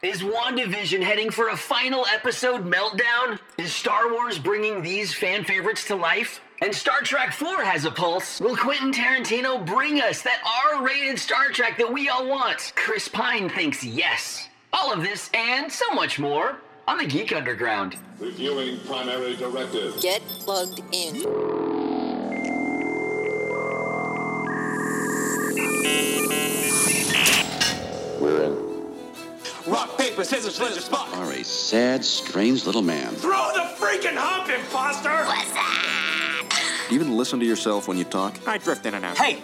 Is WandaVision heading for a final episode meltdown? Is Star Wars bringing these fan favorites to life? And Star Trek 4 has a pulse. Will Quentin Tarantino bring us that R rated Star Trek that we all want? Chris Pine thinks yes. All of this and so much more on the Geek Underground. Reviewing primary directive. Get plugged in. Rock, paper, scissors, scissors, spot. are a sad, strange little man. Throw the freaking hump, imposter! Do you even listen to yourself when you talk? I drift in and out. Hey,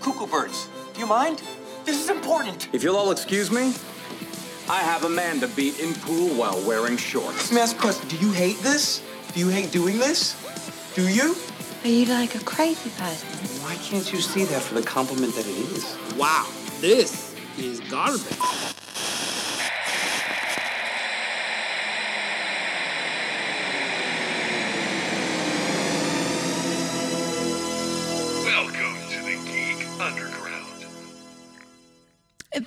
cuckoo birds, do you mind? This is important. If you'll all excuse me, I have a man to beat in pool while wearing shorts. Let me ask a question. Do you hate this? Do you hate doing this? Do you? Are you like a crazy person? Why can't you see that for the compliment that it is? Wow, this is garbage.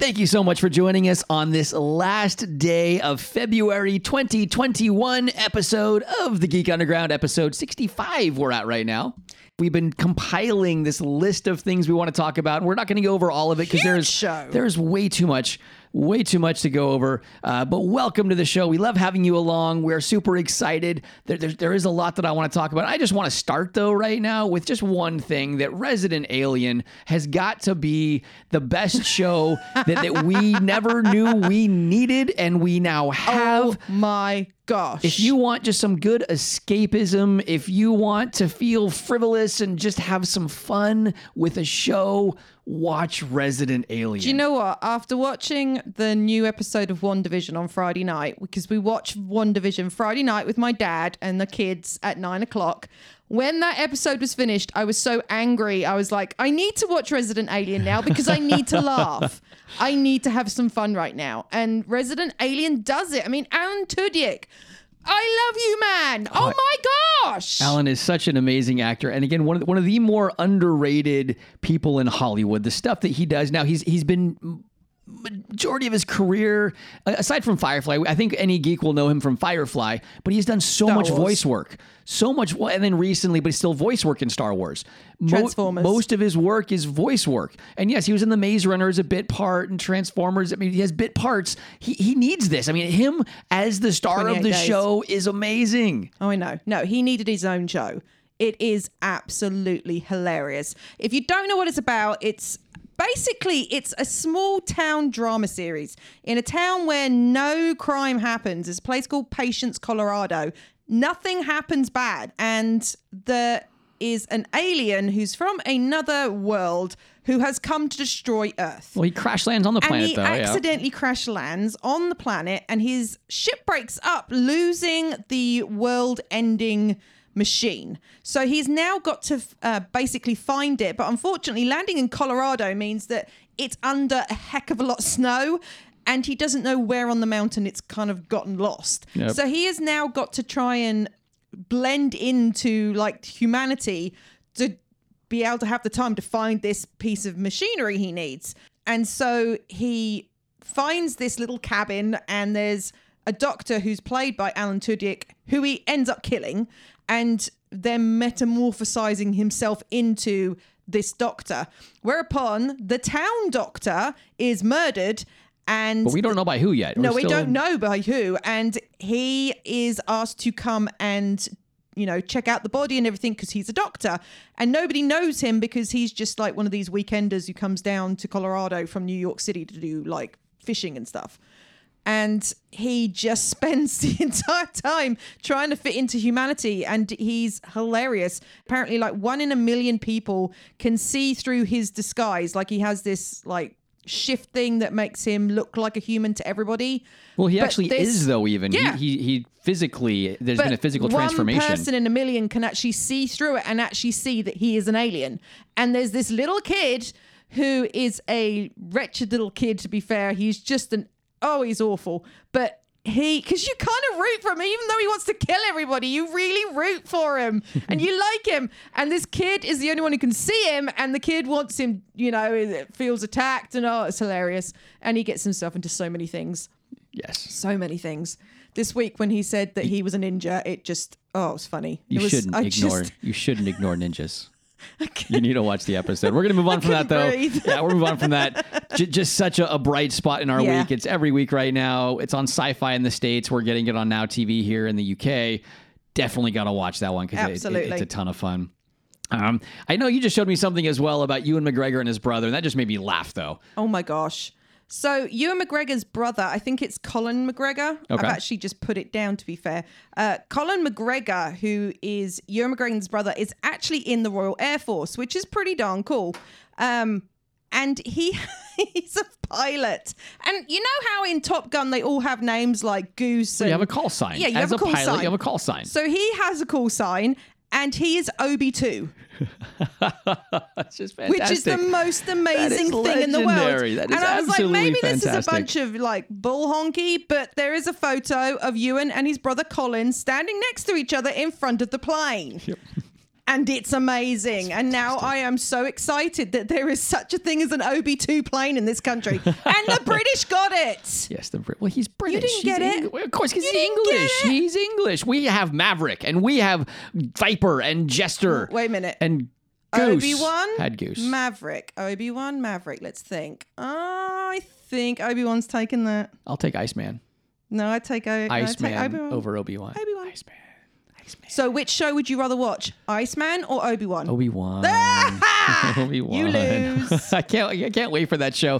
Thank you so much for joining us on this last day of February 2021 episode of the Geek Underground, episode 65, we're at right now. We've been compiling this list of things we want to talk about. and We're not going to go over all of it because there's show. there's way too much, way too much to go over. Uh, but welcome to the show. We love having you along. We're super excited. There, there, there is a lot that I want to talk about. I just want to start though right now with just one thing that Resident Alien has got to be the best show that, that we never knew we needed and we now have. Oh my gosh. If you want just some good escapism, if you want to feel frivolous and just have some fun with a show, watch Resident Alien. Do you know what? After watching the new episode of WandaVision on Friday night, because we watched WandaVision Friday night with my dad and the kids at nine o'clock. When that episode was finished, I was so angry. I was like, I need to watch Resident Alien now because I need to laugh. I need to have some fun right now. And Resident Alien does it. I mean, Alan Tudyk. I love you, man. Oh, my gosh. Alan is such an amazing actor, and again, one of the, one of the more underrated people in Hollywood. The stuff that he does now, he's he's been majority of his career, aside from Firefly, I think any geek will know him from Firefly, but he's done so Star much Wars. voice work, so much, and then recently, but he's still voice work in Star Wars. Mo- Transformers. most of his work is voice work, and yes, he was in the Maze Runner as a bit part, and Transformers. I mean, he has bit parts. He he needs this. I mean, him as the star of the days. show is amazing. Oh, I know. No, he needed his own show. It is absolutely hilarious. If you don't know what it's about, it's basically it's a small town drama series in a town where no crime happens. It's a place called Patience, Colorado. Nothing happens bad, and there is an alien who's from another world who has come to destroy Earth Well, he crash lands on the planet, and he though. yeah. accidentally crash lands on the planet and his ship breaks up losing the world-ending machine so he's now got to uh, basically find it but unfortunately landing in colorado means that it's under a heck of a lot of snow and he doesn't know where on the mountain it's kind of gotten lost Yep. so he has now got to try and blend into like humanity to be able to have the time to find this piece of machinery he needs. And so he finds this little cabin, and there's a doctor who's played by Alan Tudyk, who he ends up killing, and then metamorphosizing himself into this doctor. Whereupon the town doctor is murdered. And But we don't know by who yet. no, We're we don't know by who. And he is asked to come and, you know, check out the body and everything because he's a doctor. And nobody knows him because he's just like one of these weekenders who comes down to Colorado from New York City to do like fishing and stuff. And he just spends the entire time trying to fit into humanity. And he's hilarious. Apparently, like one in a million people can see through his disguise. Like he has this like shift thing that makes him look like a human to everybody. Well, he But actually this- is, though. Even Yeah. he, he he physically there's But been a physical transformation. One transformation. person in a million can actually see through it and actually see that he is an alien. And there's this little kid who is a wretched little kid. To be fair, he's just an oh, he's awful. But he, because you kind of root for him, even though he wants to kill everybody, you really root for him and you like him. And this kid is the only one who can see him, and the kid wants him, you know, feels attacked, and oh, it's hilarious. And he gets himself into so many things. Yes. So many things. This week when he said that he was a ninja, it just oh, it was funny. You it was, shouldn't I ignore. Just, You shouldn't ignore ninjas. You need to watch the episode. We're gonna move on from that though. breathe. Yeah, we're move on from that. J- just such a, a bright spot in our Yeah. week. It's every week right now. It's on Sci-Fi in the states. We're getting it on Now TV here in the UK. Definitely got to watch that one because it, Absolutely. it's a ton of fun. Um, I know you just showed me something as well about Ewan McGregor and his brother, and that just made me laugh though. oh my gosh. So Ewan McGregor's brother, I think it's Colin McGregor. Okay. I've actually just put it down to be fair. Uh, Colin McGregor, who is Ewan McGregor's brother, is actually in the Royal Air Force, which is pretty darn cool. Um, and he he's a pilot. And you know how in Top Gun they all have names like Goose. And, you have a call sign. Yeah, you As have a call pilot, sign. you have a call sign. So he has a call sign, and he is Obi two. That's just which is the most amazing thing in the world. That is and I was like, maybe this is a bunch of like bull honky, but there is a photo of Ewan and his brother Colin standing next to each other in front of the plane. And it's amazing. and now I am so excited that there is such a thing as an OB2 plane in this country. and the British got it. Yes, the Brit- well, he's British. You didn't He's get it? Eng- Of course, he's English. He's English. We have Maverick, and we have Viper and Jester. Wait a minute. And Goose Obi Wan, had Goose. Maverick, Obi Wan, Maverick. Let's think. I think Obi Wan's taken that. I'll take Iceman. No, I take O. I take Obi-Wan. over Obi Wan. Obi-Wan. Iceman. So, which show would you rather watch, Iceman or Obi Wan? Obi Wan. Obi Wan. You lose. I can't. I can't wait for that show.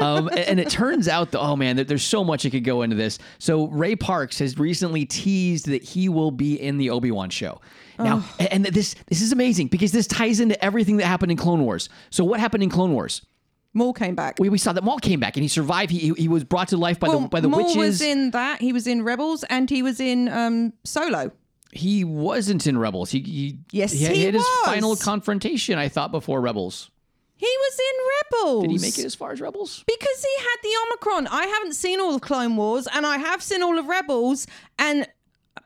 Um, and, and it turns out, that, oh man, that there's so much that could go into this. So Ray Parks has recently teased that he will be in the Obi Wan show. Now, a- and this this is amazing because this ties into everything that happened in Clone Wars. So what happened in Clone Wars? Maul came back. We, we saw that Maul came back and he survived. He, he, he was brought to life by well, the by the Maul witches. was in that. He was in Rebels, and he was in um, Solo. He wasn't in Rebels. He, he Yes, he, he had his final confrontation. I thought before Rebels. He was in Rebels. Did he make it as far as Rebels? Because he had the Omicron. I haven't seen all of Clone Wars, and I have seen all of Rebels, and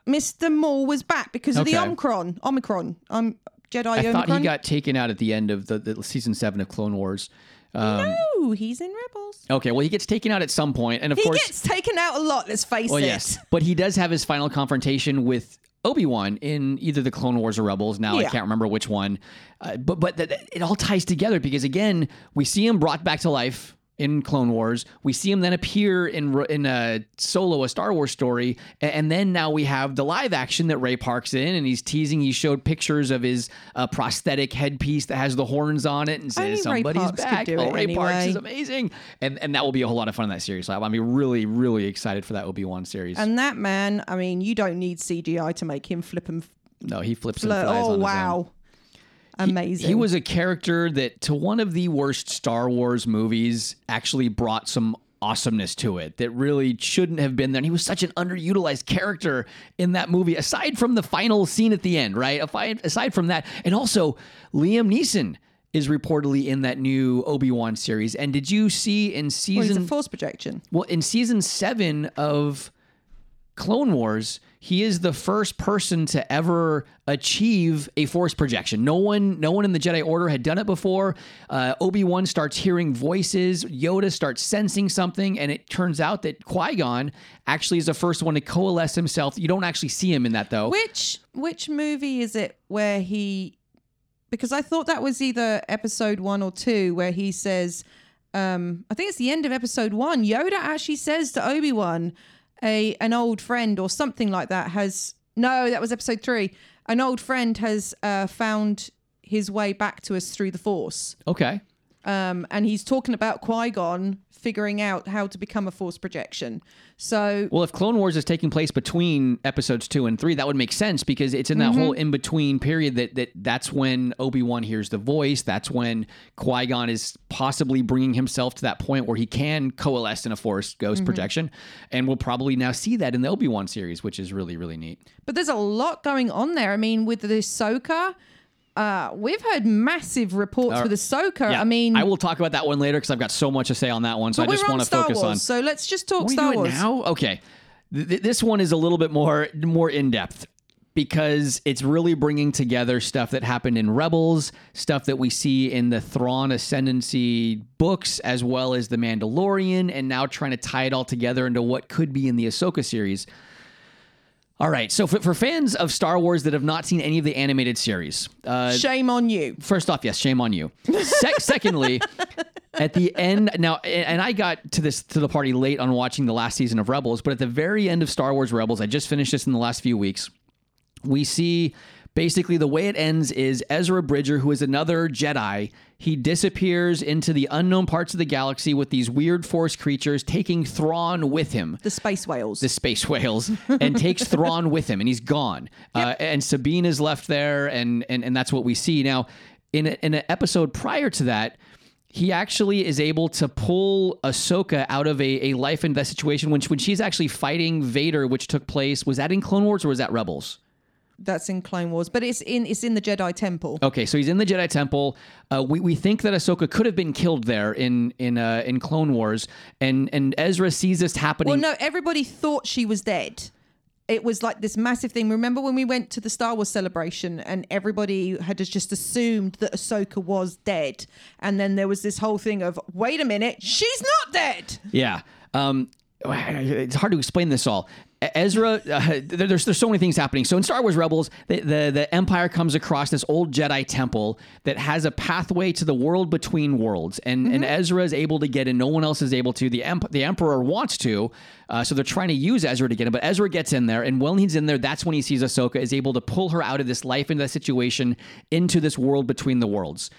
Mr. Maul was back because of the Okay. Omicron. Omicron. Um, Jedi I Omicron. thought he got taken out at the end of the, the season seven of Clone Wars. Um, No, he's in Rebels. Okay, well, he gets taken out at some point, and of He course, gets taken out a lot. Let's face well, it. yes, but he does have his final confrontation with Obi Wan in either the Clone Wars or Rebels. Now I can't remember which one, uh, but but th- th- it all ties together because again, we see him brought back to life in Clone Wars. We see him then appear in in a Solo, a Star Wars story, and then now we have the live action that Ray Park's in, and he's teasing. He showed pictures of his uh, prosthetic headpiece that has the horns on it, and says Ray somebody's Parks back. oh, Ray Parks is amazing, and and that will be a whole lot of fun in that series. I'm mean, really, really excited for that Obi Wan series. And that man, I mean, you don't need CGI to make him flip and no, he flips and flies Oh on his own. wow, amazing. He was a character that, to one of the worst Star Wars movies, actually brought some awesomeness to it that really shouldn't have been there. And he was such an underutilized character in that movie, aside from the final scene at the end, right? Aside from that. And also, Liam Neeson is reportedly in that new Obi-Wan series. And did you see in Well, season a force projection. well, in season seven of Clone Wars, he is the first person to ever achieve a force projection. No one, no one in the Jedi Order had done it before. Uh, Obi Wan starts hearing voices. Yoda starts sensing something, and it turns out that Qui Gon actually is the first one to coalesce himself. You don't actually see him in that though. Which which movie is it where he? Because I thought that was either episode one or two, where he says, um, I think it's the end of episode one. Yoda actually says to Obi Wan, a an old friend or something like that has no, that was episode three. An old friend has uh, found his way back to us through the Force, Okay. Um, and he's talking about Qui Gon figuring out how to become a Force projection. So Well, if Clone Wars is taking place between episodes two and three, that would make sense because it's in that whole in between period that that that's when Obi Wan hears the voice. That's when Qui Gon is possibly bringing himself to that point where he can coalesce in a Force Ghost projection, and we'll probably now see that in the Obi Wan series, which is really really neat. But there's a lot going on there. I mean, with the Ahsoka, uh, we've heard massive reports with Ahsoka. Yeah, I mean, I will talk about that one later because I've got so much to say on that one. So I just want to focus Wars, on. so let's just talk Star Wars. now? Okay. Th- th- this one is a little bit more more in depth. because it's really bringing together stuff that happened in Rebels, stuff that we see in the Thrawn Ascendancy books, as well as The Mandalorian, and now trying to tie it all together into what could be in the Ahsoka series. All right, so for, for fans of Star Wars that have not seen any of the animated series, uh, Shame on you. first off, yes, shame on you. Sec- secondly, at the end now, and I got to this to the party late on watching the last season of Rebels, but at the very end of Star Wars Rebels, I just finished this in the last few weeks. We see basically the way it ends is Ezra Bridger, who is another Jedi, he disappears into the unknown parts of the galaxy with these weird force creatures, taking Thrawn with him The space whales. the space whales and takes Thrawn with him, and he's gone. Uh, and Sabine is left there, and and and that's what we see now. In a, in an episode prior to that, he actually is able to pull Ahsoka out of a, a life and death situation when she, when she's actually fighting Vader, which took place. Was that in Clone Wars or was that Rebels? That's in Clone Wars, but it's in it's in the Jedi Temple. Okay, so he's in the Jedi Temple. Uh, we, we think that Ahsoka could have been killed there in in uh, in Clone Wars, and and Ezra sees this happening. Well, no, everybody thought she was dead. It was like this massive thing. Remember when we went to the Star Wars celebration and everybody had just assumed that Ahsoka was dead, and then there was this whole thing of, wait a minute, she's not dead. Yeah. Um, it's hard to explain this all. Ezra, uh, there- there's there's so many things happening. So in Star Wars Rebels, the, the the Empire comes across this old Jedi temple that has a pathway to the world between worlds, and and Ezra is able to get in. No one else is able to. The emp- the Emperor wants to, uh, so they're trying to use Ezra to get in. But Ezra gets in there, and when he's in there, that's when he sees Ahsoka is able to pull her out of this life and that situation into this world between the worlds.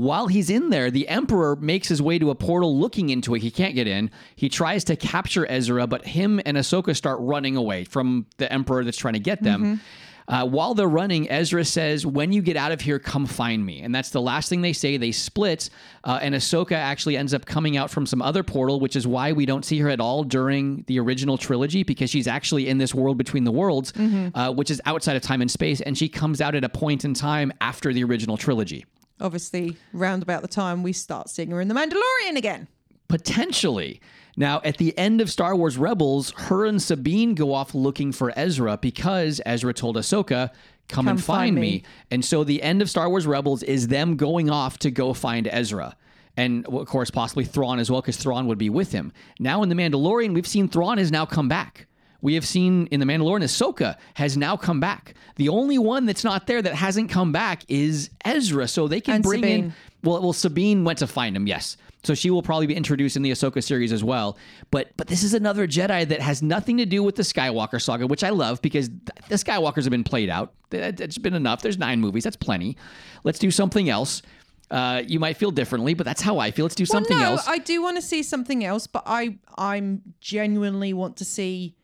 While he's in there, the Emperor makes his way to a portal looking into it. He can't get in. He tries to capture Ezra, but him and Ahsoka start running away from the Emperor that's trying to get them. Uh, while they're running, Ezra says, When you get out of here, come find me. And that's the last thing they say. They split, uh, and Ahsoka actually ends up coming out from some other portal, which is why we don't see her at all during the original trilogy, because she's actually in this world between the worlds, uh, which is outside of time and space. And she comes out at a point in time after the original trilogy. Obviously, round about the time we start seeing her in The Mandalorian again. Potentially. Now, at the end of Star Wars Rebels, her and Sabine go off looking for Ezra because Ezra told Ahsoka, Come, and find, me. And so the end of Star Wars Rebels is them going off to go find Ezra. And of course, possibly Thrawn as well, because Thrawn would be with him. Now in The Mandalorian, we've seen Thrawn has now come back. We have seen in The Mandalorian, Ahsoka has now come back. The only one that's not there that hasn't come back is Ezra. So they can And bring in well, well, Sabine went to find him. Yes, so she will probably be introduced in the Ahsoka series as well. But but this is another Jedi that has nothing to do with the Skywalker saga, which I love because the Skywalkers have been played out. It's been enough. There's nine movies. That's plenty. Let's do something else. Uh, you might feel differently, but that's how I feel. Let's do something well, no, else. I do want to see something else, but I I'm genuinely want to see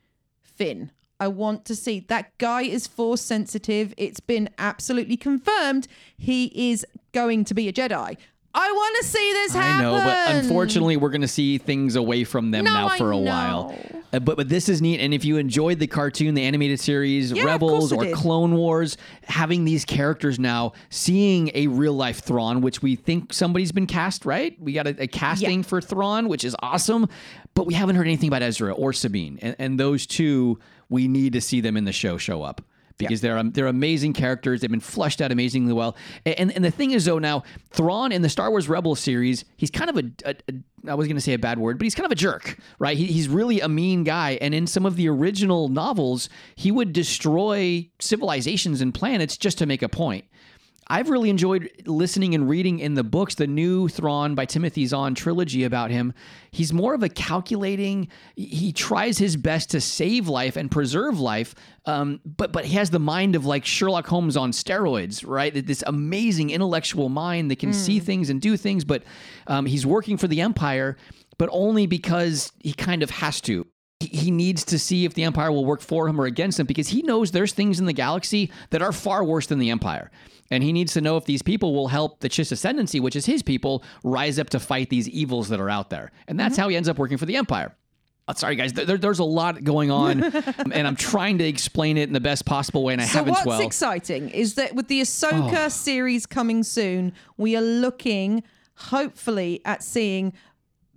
Finn. I want to see that guy is force sensitive. It's been absolutely confirmed he is going to be a Jedi. I want to see this happen. I know, but unfortunately, we're going to see things away from them No, now for a know. while. Uh, but but this is neat, and if you enjoyed the cartoon, the animated series, Yeah, Rebels or did. Clone Wars, having these characters now, seeing a real life Thrawn, which we think somebody's been cast, right? We got a, a casting for Thrawn, which is awesome, but we haven't heard anything about Ezra or Sabine, and, and those two, we need to see them in the show show up because they're um, they're amazing characters. They've been fleshed out amazingly well. And and the thing is though now Thrawn in the Star Wars Rebels series, he's kind of a, a, a I was going to say a bad word, but he's kind of a jerk, right? He, he's really a mean guy. And in some of the original novels, he would destroy civilizations and planets just to make a point. I've really enjoyed listening and reading in the books the new Thrawn by Timothy Zahn trilogy about him. He's more of a calculating. He tries his best to save life and preserve life, um, but but he has the mind of like Sherlock Holmes on steroids, right? This amazing intellectual mind that can see things and do things. But um, he's working for the Empire, but only because he kind of has to he needs to see if the empire will work for him or against him because he knows there's things in the galaxy that are far worse than the empire and he needs to know if these people will help the chiss ascendancy which is his people rise up to fight these evils that are out there. And that's mm-hmm. how he ends up working for the empire. Oh, sorry guys there- there's a lot going on and i'm trying to explain it in the best possible way and i So haven't what's well. exciting is that with the Ahsoka Oh. series coming soon, we are looking hopefully at seeing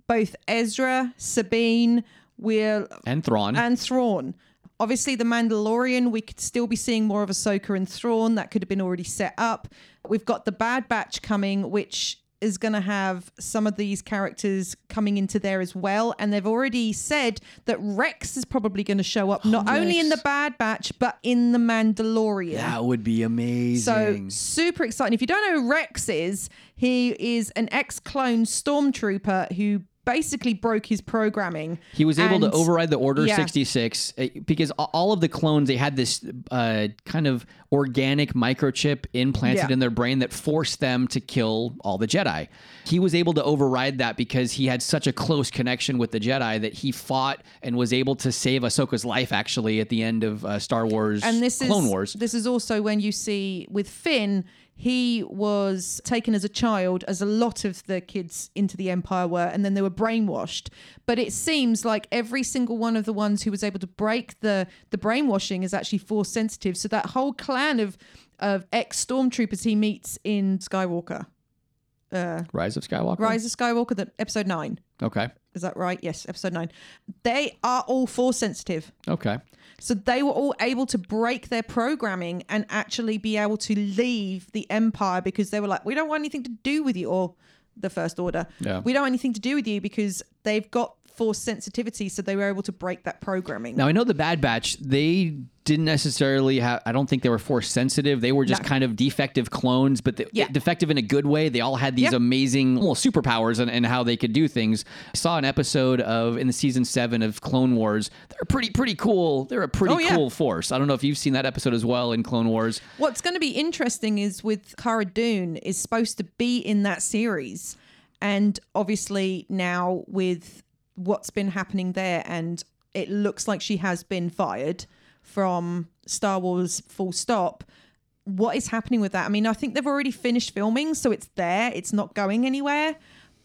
both Ezra, Sabine, we're and Thrawn. and Thrawn. Obviously, The Mandalorian, we could still be seeing more of Ahsoka and Thrawn. That could have been already set up. We've got The Bad Batch coming, which is going to have some of these characters coming into there as well. And they've already said that Rex is probably going to show up, not oh, only in The Bad Batch, but in The Mandalorian. That would be amazing. So amazing. super exciting. If you don't know who Rex is, he is an ex-clone stormtrooper who basically broke his programming. He was able to override the Order Yeah. 66 uh, because all of the clones, they had this uh, kind of organic microchip implanted Yeah. in their brain that forced them to kill all the Jedi. He was able to override that because he had such a close connection with the Jedi that he fought and was able to save Ahsoka's life actually at the end of uh, Star Wars and this Clone is Wars. this is also when you see with Finn he was taken as a child as a lot of the kids into the empire were and then they were brainwashed but it seems like every single one of the ones who was able to break the the brainwashing is actually force sensitive so that whole clan of of ex stormtroopers he meets in Skywalker uh, Rise of Skywalker? Rise of Skywalker the episode 9 Okay. Is that right yes episode 9 they are all force sensitive Okay. so they were all able to break their programming and actually be able to leave the empire because they were like, we don't want anything to do with you, or the First Order. Yeah. We don't want anything to do with you because they've got force sensitivity, so they were able to break that programming. Now I know the Bad Batch. They didn't necessarily have. I don't think they were force sensitive. They were just No. kind of defective clones, but the, Yeah. defective in a good way. They all had these Yep. amazing, well, superpowers and, and how they could do things. I saw an episode of in the season seven of Clone Wars. They're pretty pretty cool. They're a pretty Oh, yeah. cool force. I don't know if you've seen that episode as well in Clone Wars. What's going to be interesting is with Cara Dune is supposed to be in that series, and obviously now with what's been happening there, and it looks like she has been fired from Star Wars. Full stop. What is happening with that? I mean, I think they've already finished filming, so it's there. It's not going anywhere.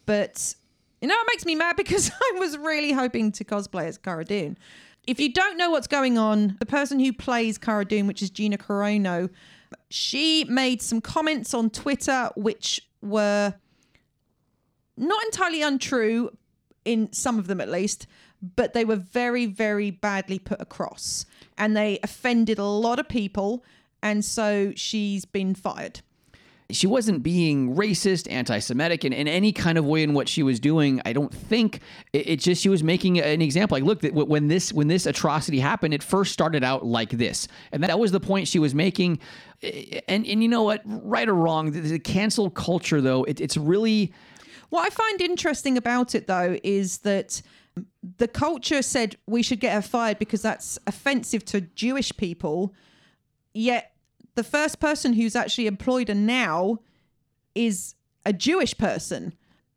But you know, it makes me mad because I was really hoping to cosplay as Cara Dune. If you don't know what's going on, the person who plays Cara Dune, which is Gina Carano, she made some comments on Twitter which were not entirely untrue, in some of them at least, but they were very, very badly put across. And they offended a lot of people. And so she's been fired. she wasn't being racist, anti-Semitic in, in any kind of way in what she was doing. I don't think it, it's just she was making an example. Like, look, that when this when this atrocity happened, it first started out like this, and that was the point she was making. And and you know what, right or wrong, the, the cancel culture though, it, it's really What I find interesting about it, though, is that the culture said we should get her fired because that's offensive to Jewish people. Yet the first person who's actually employed her now is a Jewish person.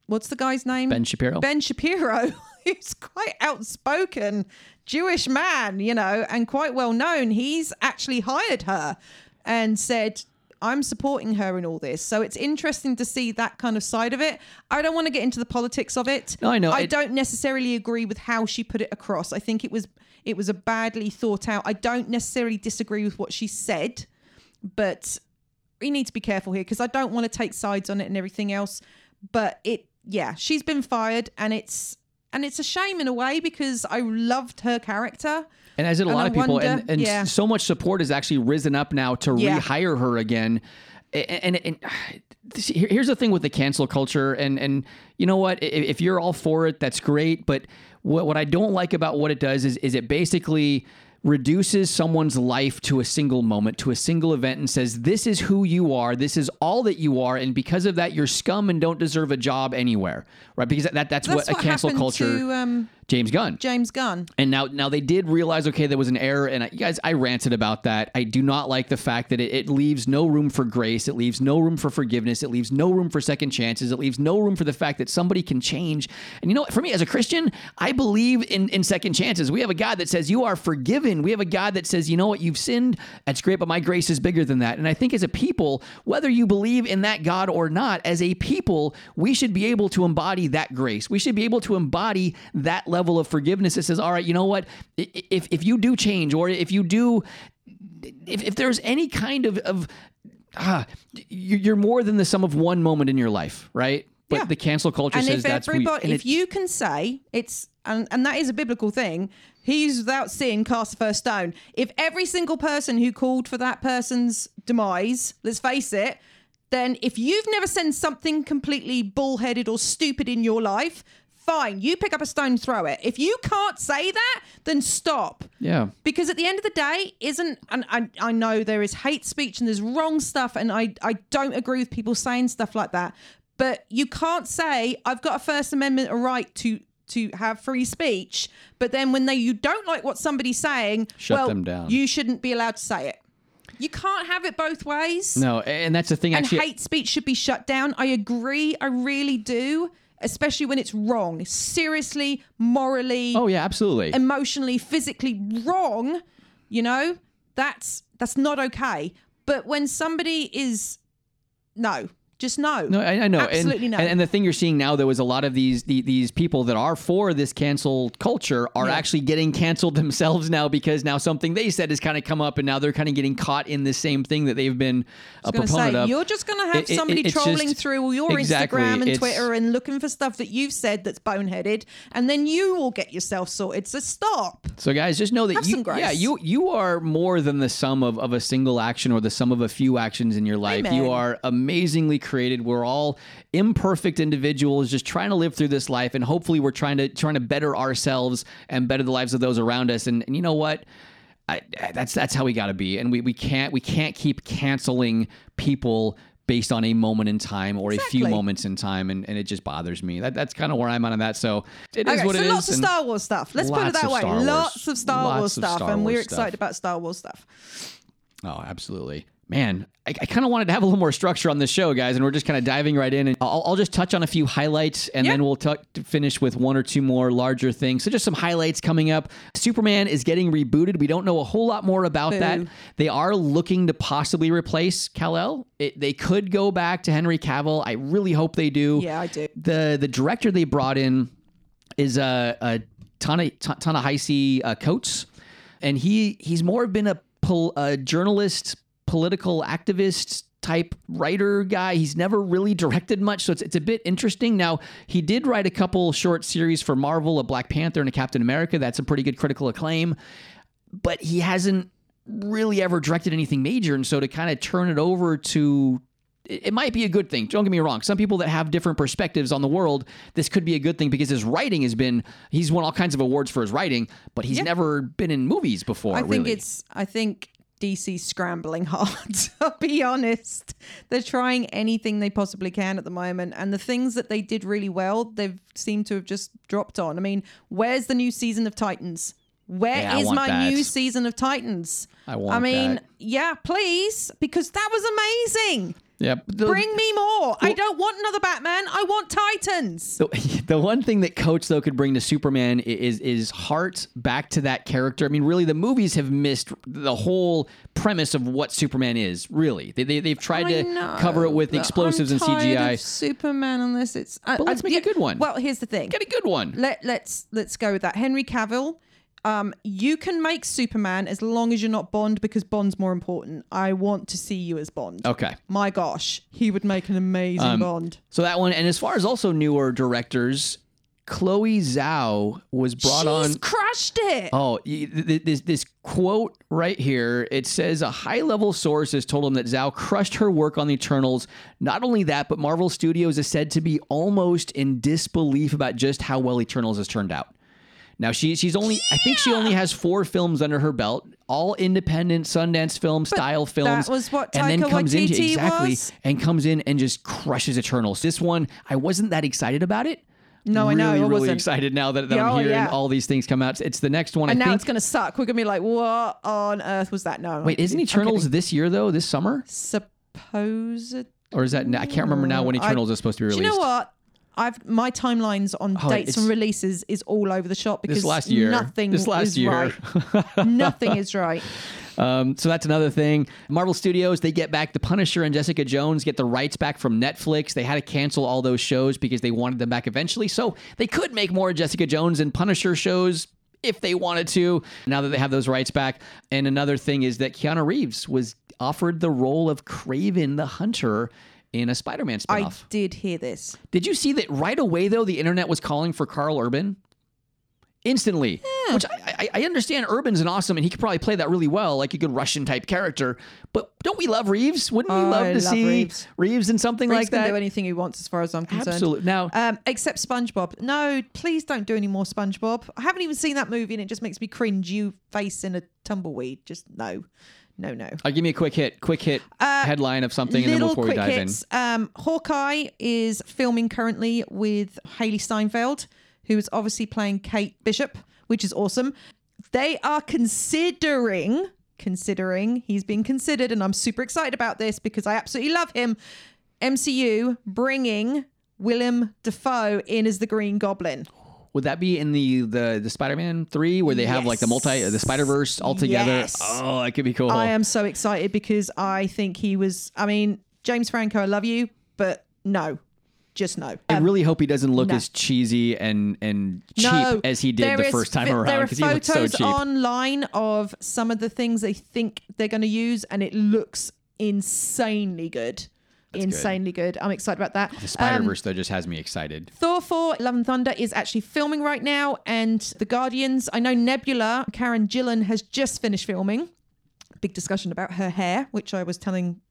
What's the guy's name? Ben Shapiro. Ben Shapiro, who's quite outspoken Jewish man, you know, and quite well known. He's actually hired her and said, I'm supporting her in all this. So it's interesting to see that kind of side of it. I don't want to get into the politics of it. No, I know. I It- don't necessarily agree with how she put it across. I think it was it was a badly thought out. I don't necessarily disagree with what she said, but we need to be careful here because I don't want to take sides on it and everything else. But it, yeah, she's been fired, and it's and it's a shame in a way because I loved her character. And as did a And lot I of people, and, wonder- and yeah. so much support has actually risen up now to Yeah. rehire her again. And, and, and here's the thing with the cancel culture, and and you know what? If you're all for it, that's great. But what what I don't like about what it does is is it basically reduces someone's life to a single moment, to a single event, and says, This is who you are. This is all that you are. And because of that, you're scum and don't deserve a job anywhere. Right? Because that, that's, That's what, what a cancel culture. to, um, James Gunn. James Gunn. And now, now they did realize, okay, there was an error. And I, you guys, I ranted about that. I do not like the fact that it, it leaves no room for grace. It leaves no room for forgiveness. It leaves no room for second chances. It leaves no room for the fact that somebody can change. And you know, what? for me as a Christian, I believe in, in second chances. We have a God that says you are forgiven. We have a God that says, you know what, you've sinned. That's great, but my grace is bigger than that. And I think as a people, whether you believe in that God or not, as a people, we should be able to embody that grace. We should be able to embody that level of forgiveness that says, all right, you know what? If, if you do change or if you do, if, if there's any kind of, of ah, you- you're more than the sum of one moment in your life, right? But Yeah. the cancel culture and if if that's everybody, and if you can say it's, and, and that is a biblical thing, He's without sin cast the first stone. If every single person who called for that person's demise, let's face it, then if you've never said something completely bullheaded or stupid in your life, fine, you pick up a stone, throw it. If you can't say that, then stop. Yeah. Because at the end of the day, isn't and I, I know there is hate speech and there's wrong stuff, and I, I don't agree with people saying stuff like that. But you can't say I've got a First Amendment right to to have free speech, but then when they you don't like what somebody's saying, Shut well, them down. you shouldn't be allowed to say it. You can't have it both ways. No, and that's the thing. and Actually, hate speech should be shut down. I agree. I really do. Especially when it's wrong. Seriously, morally, oh yeah, absolutely. emotionally, physically wrong, you know, that's that's not okay. But when somebody is no, just no. No, I, I know. Absolutely and, no. And, and the thing you're seeing now, though, is a lot of these the, these people that are for this cancel culture are Yeah. actually getting canceled themselves now because now something they said has kind of come up, and now they're kind of getting caught in the same thing that they've been a proponent say, of. you're just going to have It- it- somebody it's trolling just- through your Exactly, Instagram and Twitter and looking for stuff that you've said that's boneheaded, and then you will get yourself sorted. So stop. So guys, just know that Have you, yeah, you you are more than the sum of, of a single action or the sum of a few actions in your life. You are amazingly created. We're all imperfect individuals just trying to live through this life, and hopefully, we're trying to trying to better ourselves and better the lives of those around us. And, and you know what? I, that's that's how we got to be, and we, we can't we can't keep canceling people based on a moment in time or a few moments in time, and, and it just bothers me. That that's kind of where I'm at on that. So it is okay, what so it is. lots of Star Wars stuff. Let's put it Lots that of way. Star Wars. Lots of Star Wars of stuff, Star and we're Wars excited stuff. about Star Wars stuff. Oh, absolutely. Man, I, I kind of wanted to have a little more structure on this show, guys, and we're just kind of diving right in. And I'll, I'll just touch on a few highlights, and Yeah. then we'll t- finish with one or two more larger things. So, just some highlights coming up. Superman is getting rebooted. We don't know a whole lot more about that. They are looking to possibly replace Kal-El. It, they could go back to Henry Cavill. I really hope they do. Yeah, I do. The the director they brought in is uh, uh, Tana, Ta- Ta-Nehisi uh, Coates, and he he's more been a, pol- a journalist, political activist type writer guy. He's never really directed much, so it's it's a bit interesting. Now he did write a couple short series for Marvel, a Black Panther and a Captain America. That's a pretty good critical acclaim, but he hasn't really ever directed anything major, and so to kind of turn it over to it might be a good thing. Don't get me wrong. Some people that have different perspectives on the world, this could be a good thing because his writing has been, he's won all kinds of awards for his writing, but he's never been in movies before. I think really. it's. I think DC's scrambling hard. I'll be honest. They're trying anything they possibly can at the moment, and the things that they did really well, they've seemed to have just dropped on. I mean, where's the new season of Titans? Where is Yeah, I want my that. new season of Titans? I want I mean, that. yeah, please, because that was amazing. Yep. The- Bring me more. I don't want another Batman. I want Titans. The, the one thing that Coates though could bring to Superman is is heart back to that character. I mean, really, the movies have missed the whole premise of what Superman is. Really, they, they they've tried I to know, cover it with explosives I'm and CGI. Superman this, it's. I, But let's I- make a good one. Well, here's the thing. Get a good one. Let let's let's go with that. Henry Cavill. Um, you can make Superman as long as you're not Bond because Bond's more important. I want to see you as Bond. Okay. My gosh, he would make an amazing Um, Bond. So that one, and as far as also newer directors, Chloe Zhao was brought on. She's on. crushed it. Oh, y- th- th- this this quote right here. It says a high level source has told him that Zhao crushed her work on the Eternals. Not only that, but Marvel Studios is said to be almost in disbelief about just how well Eternals has turned out. Now she she's only I think she only has four films under her belt, all independent Sundance film style films. That was what Taika and then comes into exactly was? and comes in and just crushes Eternals. This one I wasn't that excited about it. No, I know, I really wasn't. excited now that, that Yeah, I'm oh, hearing yeah. all these things come out. It's the next one. and I now think. it's gonna suck. We're gonna be like, what on earth was that? No. Wait, isn't. Eternals this year though? This summer, supposed? or is that? I can't remember now when I- Eternals is supposed to be released. you know what? I've my timelines on Oh, dates and releases is all over the shop because This last year. nothing This last is year. right. nothing is right. Um, so that's another thing. Marvel Studios, they get back the Punisher and Jessica Jones, get the rights back from Netflix. They had to cancel all those shows because they wanted them back eventually. So they could make more Jessica Jones and Punisher shows if they wanted to, now that they have those rights back. And another thing is that Keanu Reeves was offered the role of Kraven the Hunter in a Spider Man I did hear this. Did you see that right away, though, the internet was calling for Karl Urban? instantly. Which I, I, I understand Urban's an awesome, and he could probably play that really well, like a good Russian type character. But don't we love Reeves? Wouldn't we Oh, love I to love see Reeves. Reeves. in something Reeves like that? do anything he wants, as far as I'm concerned. Absolutely. Now, Um, except SpongeBob. No, please don't do any more SpongeBob. I haven't even seen that movie, and it just makes me cringe. You face in a tumbleweed. Just no, no, no. I'll give me a quick hit, quick hit headline of something, and then Uh, before we dive hits. Um, Hawkeye is filming currently with Hailee Steinfeld, who is obviously playing Kate Bishop, which is awesome. They are considering, considering he's been considered, and I'm super excited about this because I absolutely love him. MCU bringing Willem Dafoe in as the Green Goblin. Would that be in the the the Spider-Man three where they have like the multi the Spider Verse all together? Yes. Oh, that could be cool. I am so excited because I think he was. I mean, James Franco, I love you, but no, just no. I um, really hope he doesn't look no. as cheesy and and cheap No, as he did there the is first time around There are because he looked so photos cheap. online of some of the things they think they're going to use, and it looks insanely good. Insanely good. I'm excited about that. the Spider Um, Verse though just has me excited. Thor 4 Love and Thunder is actually filming right now, and The Guardians. I know Nebula, Karen Gillan, has just finished filming. Big discussion about her hair, which I was telling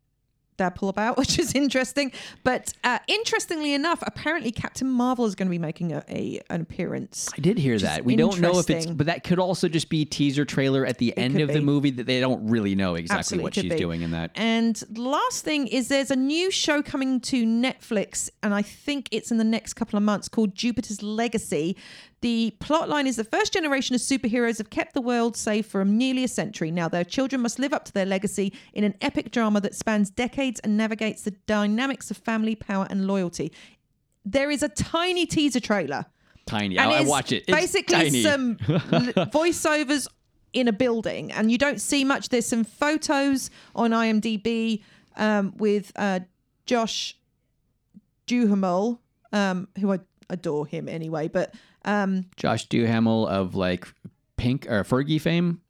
Dadpool about, which is interesting. But uh, interestingly enough, apparently Captain Marvel is going to be making a, a an appearance. I did hear that. We don't know if it's, but that could also just be teaser trailer at the end could of the movie that they don't really know exactly Absolutely what she's be. doing in that. And last thing is there's a new show coming to Netflix, and I think it's in the next couple of months called Jupiter's Legacy. The plot line is the first generation of superheroes have kept the world safe for nearly a century. Now their children must live up to their legacy in an epic drama that spans decades and navigates the dynamics of family, power, and loyalty. There is a tiny teaser trailer. Tiny. I, I watch it. It's basically tiny. some voiceovers in a building, and you don't see much. There's some photos on IMDb um, with uh, Josh Duhamel, um, who I adore him anyway, but um, Josh Duhamel of like Pink or Fergie fame,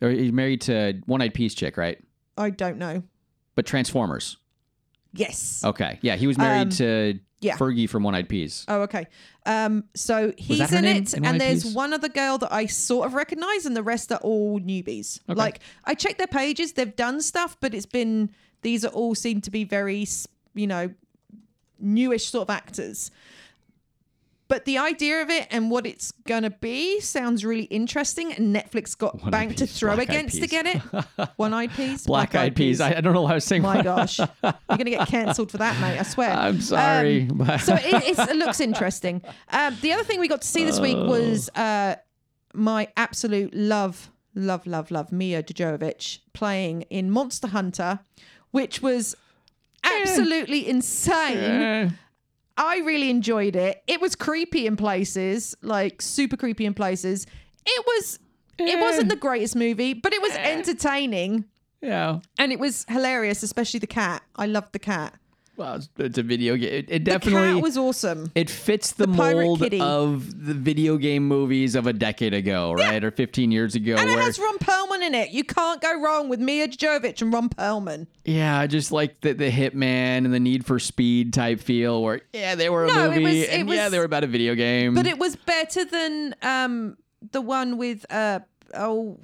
or he's married to One Eyed Peas chick, right? I don't know. But Transformers. Yes. Okay, yeah, he was married Um, to yeah. Fergie from One Eyed Peas. Oh, okay. Um, so he's in name it, in and there's Peas? one other girl that I sort of recognize, and the rest are all newbies. Okay. Like I checked their pages; they've done stuff, but it's been these are all seem to be very, you know, newish sort of actors. But the idea of it and what it's gonna be sounds really interesting, and Netflix got One-Eyed bank to throw against to get it. One-eyed peas, Black Eyed Peas. I, I don't know why I was saying. my gosh, you're gonna get cancelled for that, mate. I swear. I'm sorry, Um, so it, it looks interesting. Um, the other thing we got to see this week was uh, my absolute love, love, love, love Mia Jovovich playing in Monster Hunter, which was absolutely insane. Eh, I really enjoyed it. It was creepy in places, like super creepy in places. It was. It wasn't the greatest movie, but it was eh. entertaining yeah. and it was hilarious, especially the cat. I loved the cat. Well, it's, a video game. It, it The definitely cat was awesome. it fits the, The mold kitty. of the video game movies of a decade ago, right, or 15 years ago. And it has Ron Perlman in it. You can't go wrong with Mia Jovovich and Ron Perlman. yeah, just like the the Hitman and the Need for Speed type feel, where yeah, they were a No, it movie, was- it and yeah, they were about a video game. But it was better than um the one with uh oh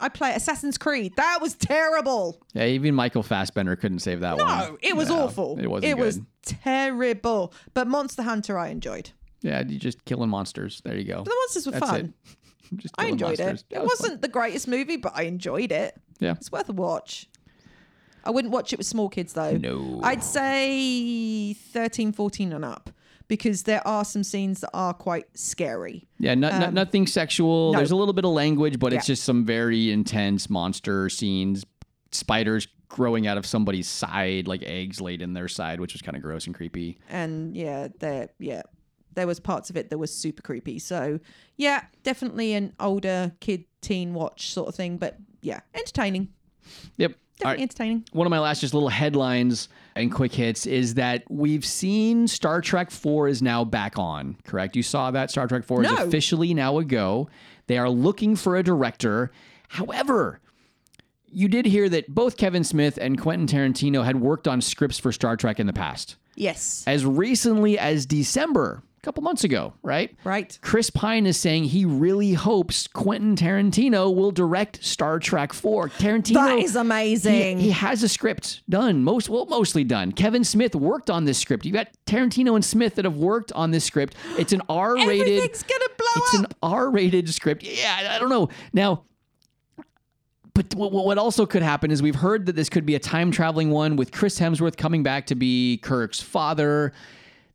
I play Assassin's Creed. That was terrible. yeah, even Michael Fassbender couldn't save that one. No, it was No, awful. It wasn't It good. was terrible. But Monster Hunter I enjoyed. Yeah, you just killing monsters. There you go. The monsters were That's fun. it. Just I killing enjoyed monsters. it. That It was fun. wasn't the greatest movie, but I enjoyed it. Yeah. It's worth a watch. I wouldn't watch it with small kids though. No. I'd say 13, 14 and up because there are some scenes that are quite scary. Yeah, no, no- nothing sexual. Um, no. There's a little bit of language, but it's just some very intense monster scenes. Spiders growing out of somebody's side, like eggs laid in their side, which was kind of gross and creepy. And yeah, there yeah. There was parts of it that was super creepy. So yeah, definitely an older kid teen watch sort of thing. But yeah, entertaining. Yep. Definitely right. entertaining. One of my last just little headlines and quick hits is that we've seen Star Trek 4 is now back on, correct? You saw that Star Trek 4 is officially now a go. They are looking for a director. However, you did hear that both Kevin Smith and Quentin Tarantino had worked on scripts for Star Trek in the past. Yes. As recently as December a couple months ago, right? Right. Chris Pine is saying he really hopes Quentin Tarantino will direct Star Trek 4. Tarantino That is amazing. He, he has a script done, most well, mostly done. Kevin Smith worked on this script. You got Tarantino and Smith that have worked on this script. It's an R-rated. Everything's gonna blow It's up. an R-rated script. Yeah, I- I don't know now. But what, what also could happen is we've heard that this could be a time traveling one with Chris Hemsworth coming back to be Kirk's father.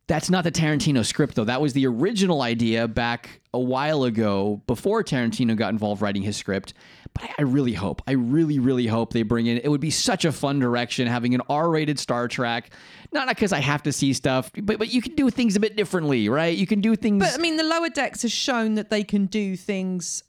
That's not the Tarantino script, though. That was the original idea back a while ago before Tarantino got involved writing his script. But I, really hope, I really, really hope they bring in. It would be such a fun direction having an R-rated Star Trek. Not because I have to see stuff, but but you can do things a bit differently, right? You can do things. But I mean, the lower decks has shown that they can do things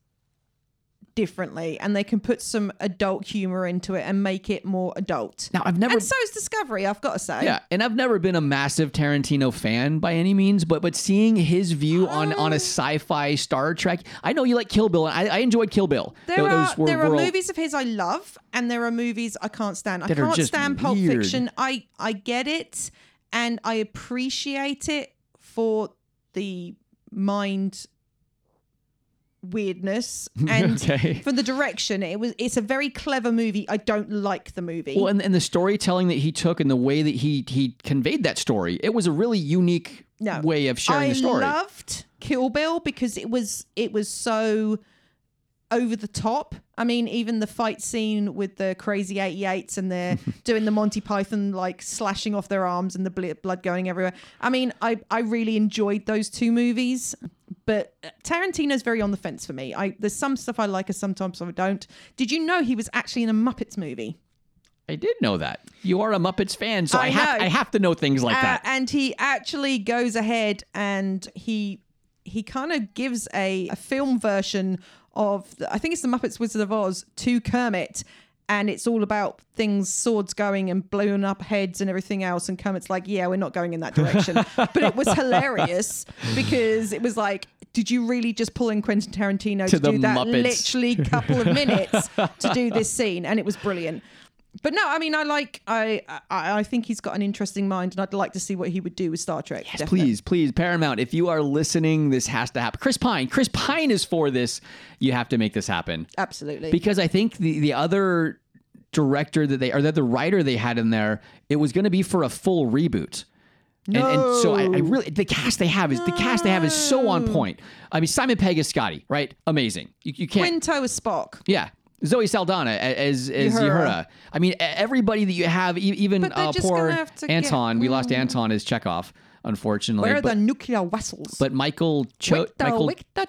differently and they can put some adult humor into it and make it more adult. now I've never And so is Discovery, I've got to say. Yeah, and I've never been a massive Tarantino fan by any means, but but seeing his view on on a oh. sci-fi Star Trek, I know you like Kill Bill, and I, I enjoyed Kill Bill. There Th- are were- there are all- movies of his I love, and there are movies I can't stand. I That are can't just stand Pulp weird. Fiction. I I get it, and I appreciate it for the mind weirdness and Okay. for the direction. It was it's a very clever movie. I don't like the movie. Well, and, and the storytelling that he took and the way that he he conveyed that story, it was a really unique no. way of sharing I the story. I loved Kill Bill because it was it was so over the top. I mean, even the fight scene with the crazy 88s and they're doing the Monty Python like slashing off their arms and the blood going everywhere. I mean, I I really enjoyed those two movies. But Tarantino's very on the fence for me. I there's some stuff I like and sometimes I don't. Did you know he was actually in a Muppets movie? I did know that. You are a Muppets fan, so I, I have know. I have to know things like Uh, that. And he actually goes ahead and he he kind of gives a, a film version of the, I think it's the Muppets Wizard of Oz to Kermit. And it's all about things, swords going and blowing up heads and everything else. And Kermit's like, yeah, we're not going in that direction. but it was hilarious because it was like, did you really just pull in Quentin Tarantino to, To do that Muppets. literally couple of minutes to do this scene? And it was brilliant. But no, I mean, I like, I, I, I think he's got an interesting mind, and I'd like to see what he would do with Star Trek. Yes, definitely. please, please, Paramount, if you are listening, this has to happen. Chris Pine, Chris Pine is for this. You have to make this happen. absolutely. because I think the the other director that they or that the writer they had in there, it was going to be for a full reboot. And, and so I, I really the cast they have is the cast they have is so on point. I mean Simon Pegg is Scotty, right? Amazing. You, you can't. Quinto is Spock. yeah. Zoe Saldana as as Uhura. Uhura. I mean, everybody that you have, e- even But they're uh, just poor gonna have to get- Anton. We lost Anton as Chekhov, unfortunately. Where are but, the nuclear vessels? but Michael Cho, Victor, Michael Victor.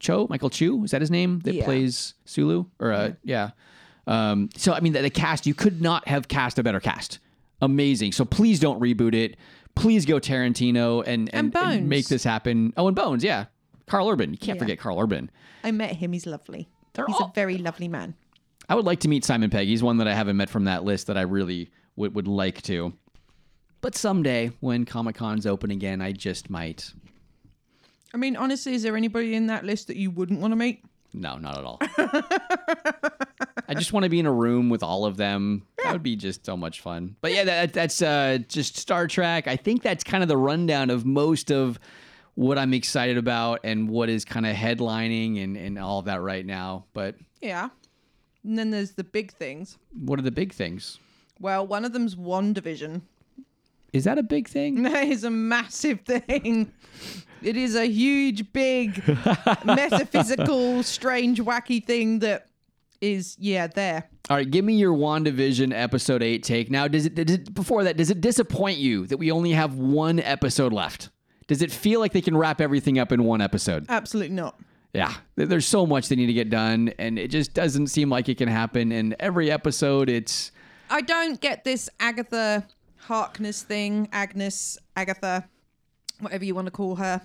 Cho, Michael Chu, is that his name that Yeah. plays Sulu? Or uh, yeah. Um, so I mean, the, the cast you could not have cast a better cast. Amazing. So please don't reboot it. Please go Tarantino and and, And Bones. make this happen. Oh, and Bones, yeah. Karl Urban. You can't Yeah. forget Karl Urban. I met him. He's lovely. They're He's all- a very lovely man. I would like to meet Simon Pegg. He's one that I haven't met from that list that I really would, would like to. But someday when Comic Con's open again, I just might. I mean, honestly, is there anybody in that list that you wouldn't want to meet? No, not at all. I just want to be in a room with all of them. That would be just so much fun. But yeah, that, that's uh, just Star Trek. I think that's kind of the rundown of most of what I'm excited about and what is kind of headlining and, and all of that right now. But Yeah. And then there's the big things. what are the big things? Well, one of them's WandaVision. Is that a big thing? That is a massive thing. It is a huge, big, metaphysical, strange, wacky thing that is, yeah, there. All right, give me your WandaVision episode 8 take. Now, does it, does it before that, does it disappoint you that we only have one episode left? Does it feel like they can wrap everything up in one episode? Absolutely not. Yeah, there's so much they need to get done, and it just doesn't seem like it can happen. And every episode, it's I don't get this Agatha Harkness thing, Agnes, Agatha, whatever you want to call her.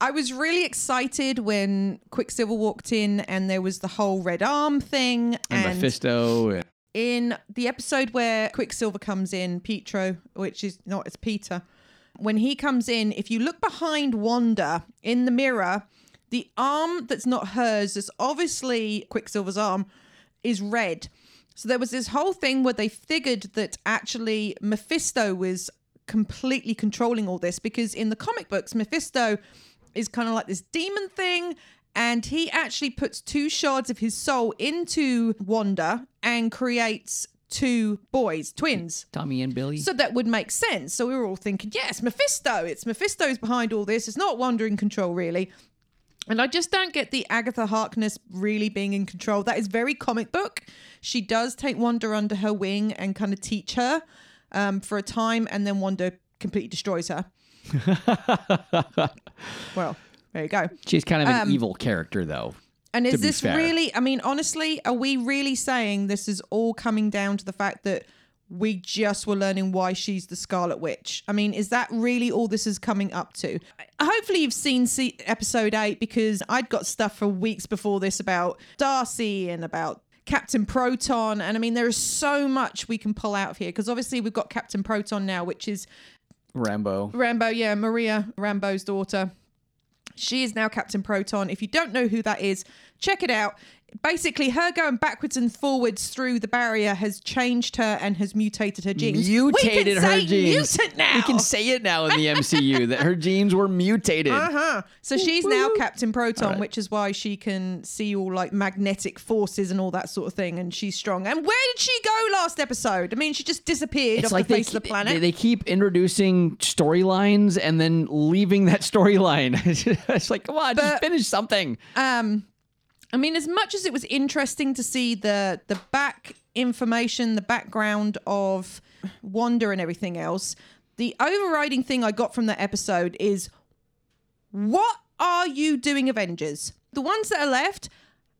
I was really excited when Quicksilver walked in and there was the whole red arm thing. and, And, Mephisto. and- in the episode where Quicksilver comes in, Pietro, which is not, it's Peter. When he comes in, if you look behind Wanda in the mirror, the arm that's not hers, that's obviously Quicksilver's arm, is red. So there was this whole thing where they figured that actually Mephisto was completely controlling all this because in the comic books, Mephisto is kind of like this demon thing. And he actually puts two shards of his soul into Wanda and creates two boys, twins. Tommy and Billy. So that would make sense. So we were all thinking, yes, Mephisto. It's Mephisto's behind all this. It's not Wanda in control, really. And I just don't get the Agatha Harkness really being in control. That is very comic book. She does take Wanda under her wing and kind of teach her um, for a time, and then Wanda completely destroys her. well, there you go. She's kind of an Um, evil character, though. And is this fair. really, I mean, honestly, are we really saying this is all coming down to the fact that we just were learning why she's the Scarlet Witch? I mean, is that really all this is coming up to? Hopefully, you've seen se- episode eight because I'd got stuff for weeks before this about Darcy and about Captain Proton. And I mean, there is so much we can pull out of here because obviously we've got Captain Proton now, which is Rambeau. Rambeau, yeah, Maria Rambeau's daughter. She is now Captain Proton. If you don't know who that is, check it out. Basically, her going backwards and forwards through the barrier has changed her and has mutated her genes. Mutated we can her say genes. Mutant now. We can say it now in the MCU that her genes were mutated. Uh-huh. So she's now Captain Proton, right. which is why she can see all like magnetic forces and all that sort of thing, and she's strong. And where did she go last episode? I mean, she just disappeared off the they face of the keep, planet. They, they keep introducing storylines and then leaving that storyline. it's like, come on, just finish something. um i mean as much as it was interesting to see the the back information the background of wanda and everything else the overriding thing i got from that episode is what are you doing avengers? The ones that are left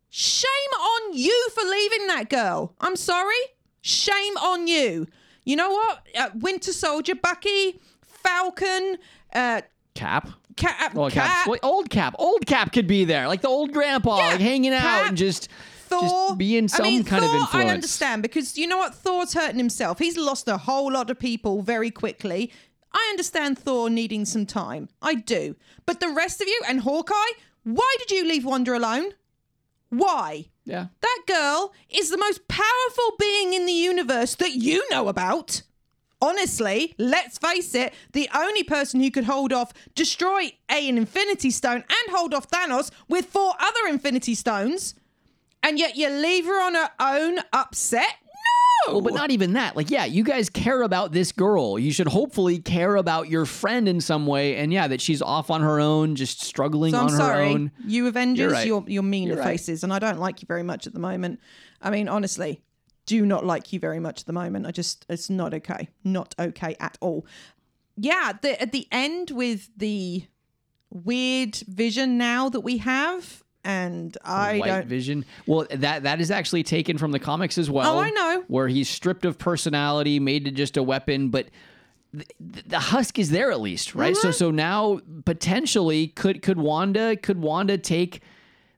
shame on you for leaving that girl. I'm sorry? Shame on you. You know what? Uh, winter soldier bucky falcon uh Oh, Cap. Cap, Well, Cap, Cap. old Cap. Old Cap could be there, like the old grandpa, Yeah, like hanging out Cap, and just, Thor, just being some I mean, kind Thor, of influence. I understand because you know what? Thor's hurting himself. He's lost a whole lot of people very quickly. I understand Thor needing some time. I do. But the rest of you and Hawkeye, why did you leave Wanda alone? Why? Yeah. That girl is the most powerful being in the universe that you know about. Honestly, let's face it, the only person who could hold off, destroy a, an Infinity Stone and hold off Thanos with four other Infinity Stones, and yet you leave her on her own upset? No! Well, but not even that. Like, yeah, you guys care about this girl. You should hopefully care about your friend in some way. And yeah, that she's off on her own, just struggling So I'm on her sorry, own. you Avengers, You're right. you're, you're mean You're to right. faces, and I don't like you very much at the moment. I mean, honestly, do not like you very much at the moment. I just, it's not okay. Not okay at all. Yeah, the, at the end with the weird vision now that we have, and I White don't. Vision. Well, that that is actually taken from the comics as well. Oh, I know. Where he's stripped of personality, made to just a weapon, but the, the husk is there at least, right? Mm-hmm. So so now potentially could could Wanda could Wanda take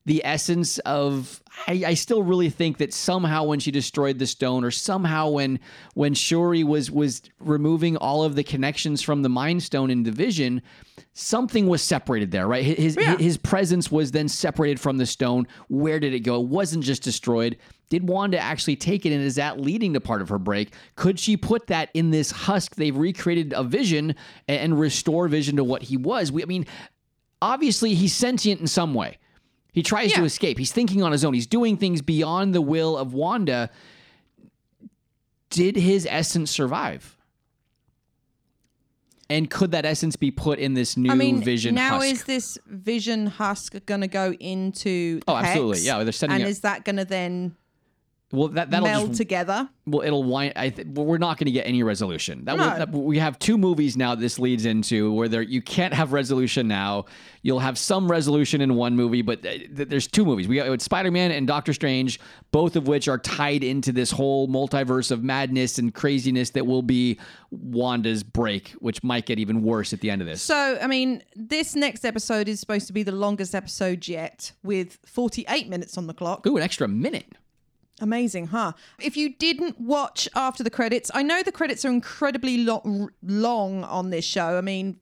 the essence of I, I still really think that somehow when she destroyed the stone or somehow when when Shuri was was removing all of the connections from the mind stone in the vision something was separated there right? His Yeah. his presence was then separated from the stone. Where did it go? It wasn't just destroyed. Did Wanda actually take it and is that leading to part of her break? Could she put that in this husk? They've recreated a vision and, and restore vision to what he was. We, I mean obviously he's sentient in some way he tries to escape. He's thinking on his own. He's doing things beyond the will of Wanda. Did his essence survive? And could that essence be put in this new I mean, vision now husk? is this vision husk going to go into? Oh, absolutely. Hex? Yeah, they're setting And is that going to then well, that that'll meld just together? well, it'll wind. I th- well, we're not going to get any resolution. That, No. will- that- we have two movies now. This leads into where there you can't have resolution now. You'll have some resolution in one movie, but th- th- there's two movies. We got Spider Man and Doctor Strange, both of which are tied into this whole multiverse of madness and craziness that will be Wanda's break, which might get even worse at the end of this. So, I mean, this next episode is supposed to be the longest episode yet, with 48 minutes on the clock. Ooh, an extra minute. Amazing, huh? If you didn't watch after the credits, I know the credits are incredibly lo- long on this show. I mean,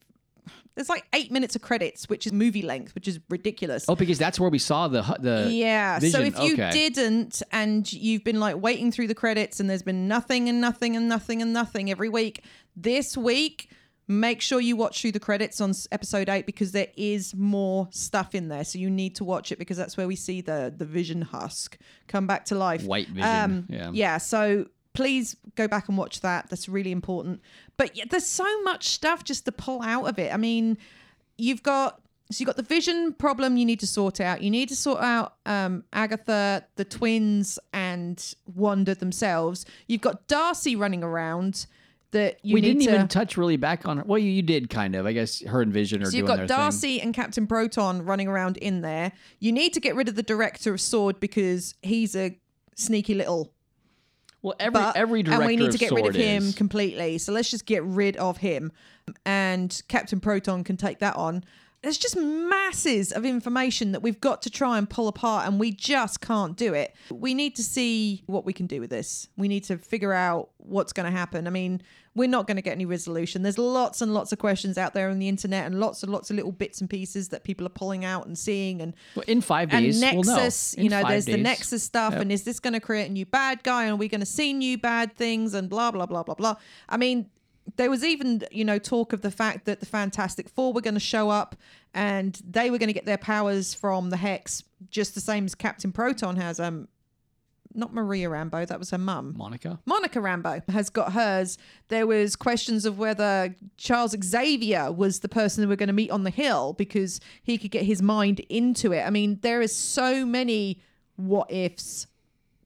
there's like eight minutes of credits, which is movie length, which is ridiculous. Oh, because that's where we saw the the Yeah. So vision. if you okay. didn't and you've been like waiting through the credits and there's been nothing and nothing and nothing and nothing every week, this week Make sure you watch through the credits on episode eight because there is more stuff in there. So you need to watch it because that's where we see the the Vision husk come back to life. White Vision, yeah. Yeah. So please go back and watch that. That's really important. But yeah, there's so much stuff just to pull out of it. I mean, you've got so you've got the vision problem you need to sort out. You need to sort out um, Agatha, the twins, and Wanda themselves. You've got Darcy running around that you we didn't to. even touch really back on her. Well, you, you did kind of. I guess her and Vision are so you've got thing. Darcy and Captain Proton running around in there. You need to get rid of the director of Sword because he's a sneaky little Well, every but every director and we need to get rid of him is. completely. So let's just get rid of him, and Captain Proton can take that on. There's just masses of information that we've got to try and pull apart, and we just can't do it. We need to see what we can do with this. We need to figure out what's going to happen. I mean, we're not going to get any resolution. There's lots and lots of questions out there on the internet, and lots and lots of little bits and pieces that people are pulling out and seeing, and Well, in five and days, we'll know. Nexus, you know, there's the. Nexus stuff, Yep. and is this going to create a new bad guy? And are we going to see new bad things? And blah blah blah blah blah. I mean, there was even you know talk of the fact that the Fantastic Four were going to show up, and they were going to get their powers from the Hex, just the same as Captain Proton has. Um, not Maria Rambeau, that was her mum. Monica. Monica Rambeau has got hers. There was questions of whether Charles Xavier was the person that we're going to meet on the hill because he could get his mind into it. I mean, there is so many what ifs,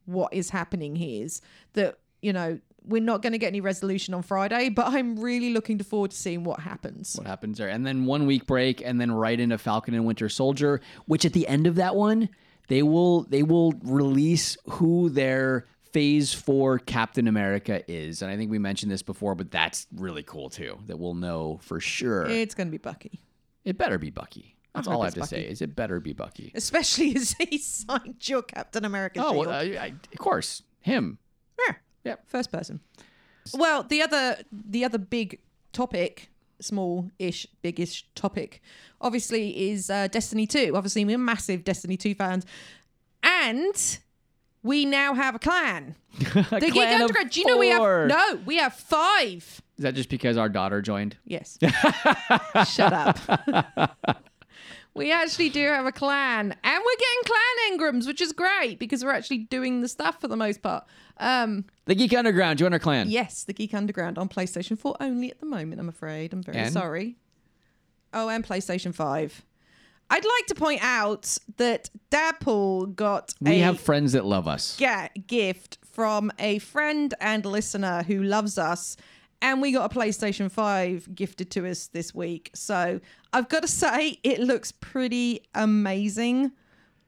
what is happening here's that, you know, we're not going to get any resolution on Friday, but I'm really looking forward to seeing what happens. What happens there? And then one week break, and then right into Falcon and Winter Soldier. Which at the end of that one, they will they will release who their Phase Four Captain America is, and I think we mentioned this before, but that's really cool too. That we'll know for sure. It's going to be Bucky, It better be Bucky. That's all I have to Bucky. say. Is it better be Bucky? especially as he signed your Captain America Oh, well, I, I, of course, him. Yeah. Yep. First person. Well, the other the other big topic, small-ish, big-ish topic, obviously is uh, Destiny 2. Obviously, we're massive Destiny 2 fans. And we now have a clan. the Geek clan of Underground. Do you know we four. have No, we have five. Is that just because our daughter joined? Yes. Shut up. we actually do have a clan. And we're getting clan engrams, which is great because we're actually doing the stuff for the most part. Um The Geek Underground, join our clan. Yes, the Geek Underground on PlayStation 4 only at the moment, I'm afraid. I'm very And? sorry. Oh, and PlayStation 5. I'd like to point out that Dadpool got We a have friends that love us. ga- gift from a friend and listener who loves us. And we got a PlayStation 5 gifted to us this week. So I've got to say, it looks pretty amazing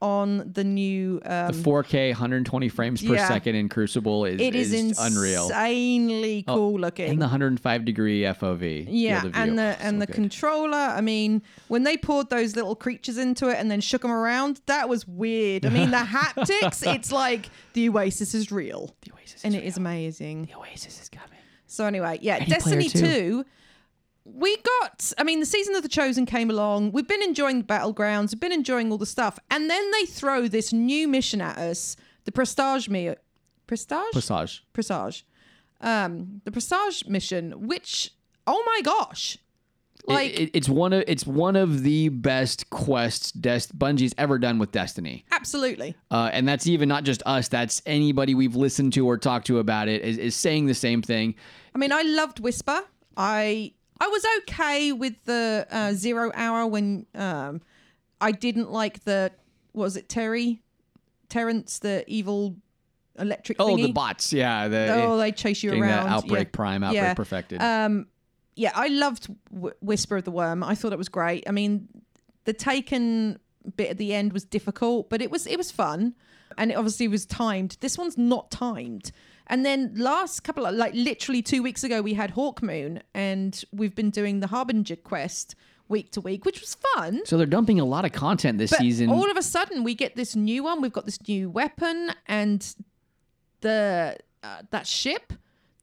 on the new. Um, The 4K 120 frames per Yeah. second in Crucible is, it is, is unreal. insanely Oh, cool looking. And the 105 degree FOV. Yeah, and the and So the good. controller. I mean, when they poured those little creatures into it and then shook them around, that was weird. I mean, the haptics. It's like the Oasis is real, The Oasis is. and is it is amazing. The Oasis is coming. So anyway, yeah, Player Destiny Two. Two. We got. I mean, the season of the Chosen came along. We've been enjoying the battlegrounds. We've been enjoying all the stuff, and then they throw this new mission at us, the Prestige me. Prestige. prestige prestige Um, the Prestige mission, which oh my gosh, like it, it- it's one of it's one of the best quests Des- Bungie's ever done with Destiny. absolutely. Uh, and that's even not just us. That's anybody we've listened to or talked to about it is, is saying the same thing. I mean, I loved Whisper. I I was okay with the uh, Zero Hour when um, I didn't like the what was it Terry, Terrence, the evil electric. Oh, the bots. Yeah. The, Oh, they chase you around. Outbreak yeah. Prime, Outbreak Yeah. Perfected. Um, yeah, I loved w- Whisper of the Worm. I thought it was great. I mean, the Taken bit at the end was difficult, but it was it was fun, and it obviously was timed. This one's not timed. And then last couple of like literally two weeks ago, we had Hawkmoon, and we've been doing the Harbinger quest week to week, which was fun. so they're dumping a lot of content this But season. all of a sudden, we get this new one. We've got this new weapon, and the uh, that ship.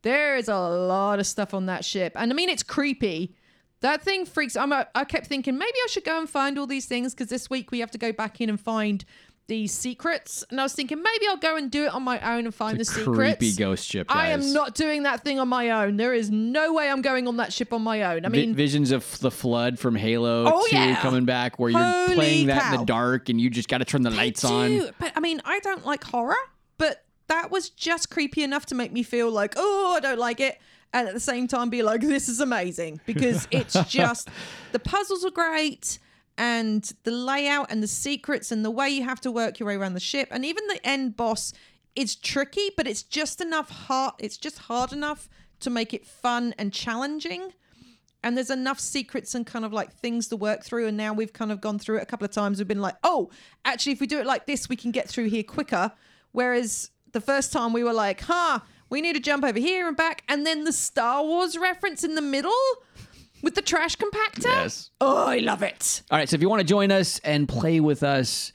There is a lot of stuff on that ship, and I mean it's creepy. That thing freaks. I'm. a- I kept thinking maybe I should go and find all these things because this week we have to go back in and find these secrets, and I was thinking maybe I'll go and do it on my own and find It's the secrets. creepy ghost ship, I am not doing that thing on my own. There is no way I'm going on that ship on my own. I Vi- mean, visions of the flood from Halo Oh, 2 yeah. coming back where you're Holy playing that in the dark and you just got to turn the lights on. But I mean, I don't like horror, but that was just creepy enough to make me feel like, oh, I don't like it. And at the same time, be like, this is amazing because it's just the puzzles are great and the layout and the secrets and the way you have to work your way around the ship. And even the end boss is tricky, but it's just enough hard. It's just hard enough to make it fun and challenging. And there's enough secrets and kind of like things to work through. And now we've kind of gone through it a couple of times. We've been like oh actually if we do it like this we can get through here quicker. Whereas the first time we were like huh we need to jump over here and back. And then the star wars reference in the middle with the trash compactor Yes. oh i love it All right, so if you want to join us and play with us,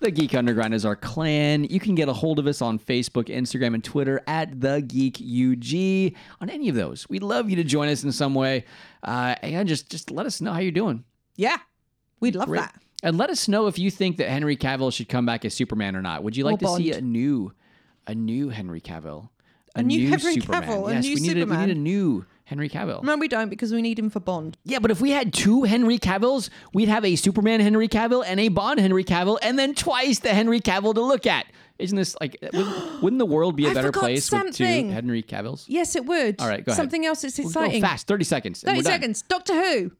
the Geek Underground is our clan. You can get a hold of us on Facebook, Instagram, and Twitter at the Geek UG. On any of those, we'd love you to join us in some way, uh, and just just let us know how you're doing. yeah we'd love Great. that And let us know if you think that Henry Cavill should come back as Superman or not. Would you like Or to see a new, a new Henry Cavill? A new Henry Superman. Cavill, a new we need A, we Superman. need a new Henry Cavill. no we don't because we need him for bond Yeah, but if we had two Henry Cavills, we'd have a Superman Henry Cavill and a Bond Henry Cavill, and then twice the Henry Cavill to look at. Isn't this like? Wouldn't, wouldn't the world be a I better place with two. Henry Cavills? yes it would All right, go ahead. something else that's exciting fast, thirty seconds. 30 we're done. seconds. Doctor Who.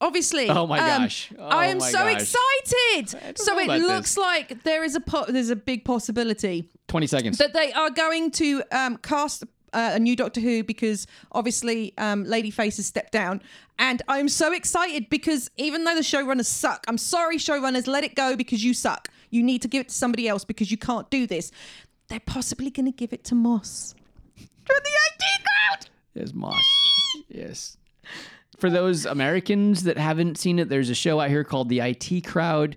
Obviously. Oh my Um, gosh. Oh I am so gosh. excited. So it looks this. like there is a po- there's a big possibility Twenty seconds. that they are going to um, cast uh, a new Doctor Who because obviously um, Ladyface has stepped down. And I'm so excited because even though the showrunners suck, I'm sorry, showrunners, let it go because you suck. You need to give it to somebody else because you can't do this. They're possibly going to give it to Moss. For the IT crowd! Yes, Moss. Yes. For those Americans that haven't seen it, there's a show out here called The IT Crowd,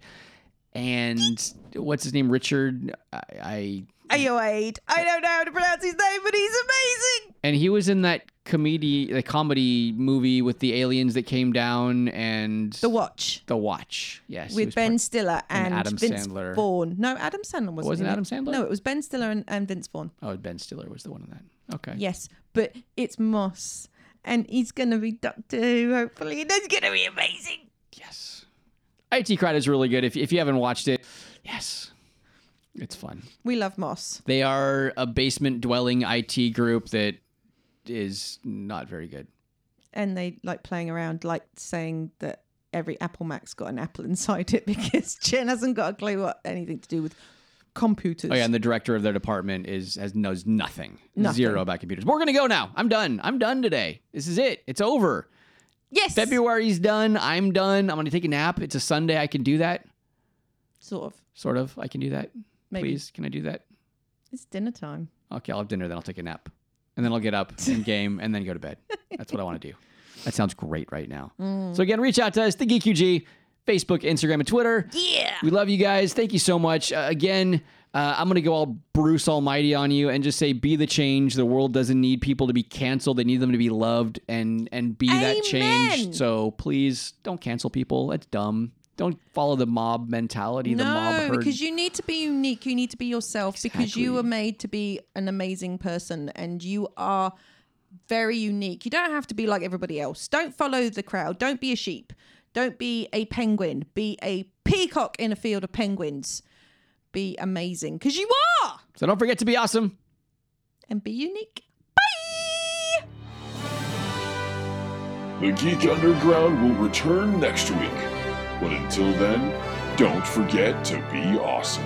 and what's his name? Richard. I, I Ayoade. I don't know how to pronounce his name, but he's amazing. and he was in that comedy, the comedy movie with the aliens that came down and The Watch The Watch. Yes, he with Ben part- Stiller and, Adam Vince Sandler. Vaughn. No, Adam Sandler wasn't. Wasn't in Adam it. Sandler? No, it was Ben Stiller and, and Vince Vaughn. Oh, Ben Stiller was the one in that. Okay. Yes, but it's Moss, and he's gonna be Doctor Who. Hopefully, and it's gonna be amazing. Yes. IT Crowd is really good. If if you haven't watched it, yes, it's fun. We love Moss. They are a basement dwelling IT group that is not very good. and they like playing around, like saying that every Apple Mac's got an apple inside it because Jen hasn't got a clue what anything to do with computers. Oh yeah, and the director of their department is has knows nothing, Nothing. zero about computers. But we're gonna go now. I'm done. I'm done today. This is it. It's over. yes, February's done. I'm done. I'm gonna take a nap. It's a Sunday. I can do that. sort of. Sort of. I can do that. Maybe. Please, can I do that? It's dinner time. Okay, I'll have dinner. Then I'll take a nap, and then I'll get up and game, and then go to bed. That's what I want to do. That sounds great right now. Mm. So again, reach out to us, the Geek UG, Facebook, Instagram, and Twitter. Yeah. We love you guys. Thank you so much. Uh, again, uh, I'm going to go all Bruce Almighty on you and just say, be the change. The world doesn't need people to be canceled. They need them to be loved and and be that change. So please don't cancel people. That's dumb. Don't follow the mob mentality, the mob No, herd. because you need to be unique. You need to be yourself because you were made to be an amazing person and you are very unique. You don't have to be like everybody else. Don't follow the crowd. Don't be a sheep. Don't be a penguin. Be a peacock in a field of penguins. Be amazing because you are. so don't forget to be awesome. And be unique. Bye. The Geek Underground will return next week. But until then, don't forget to be awesome.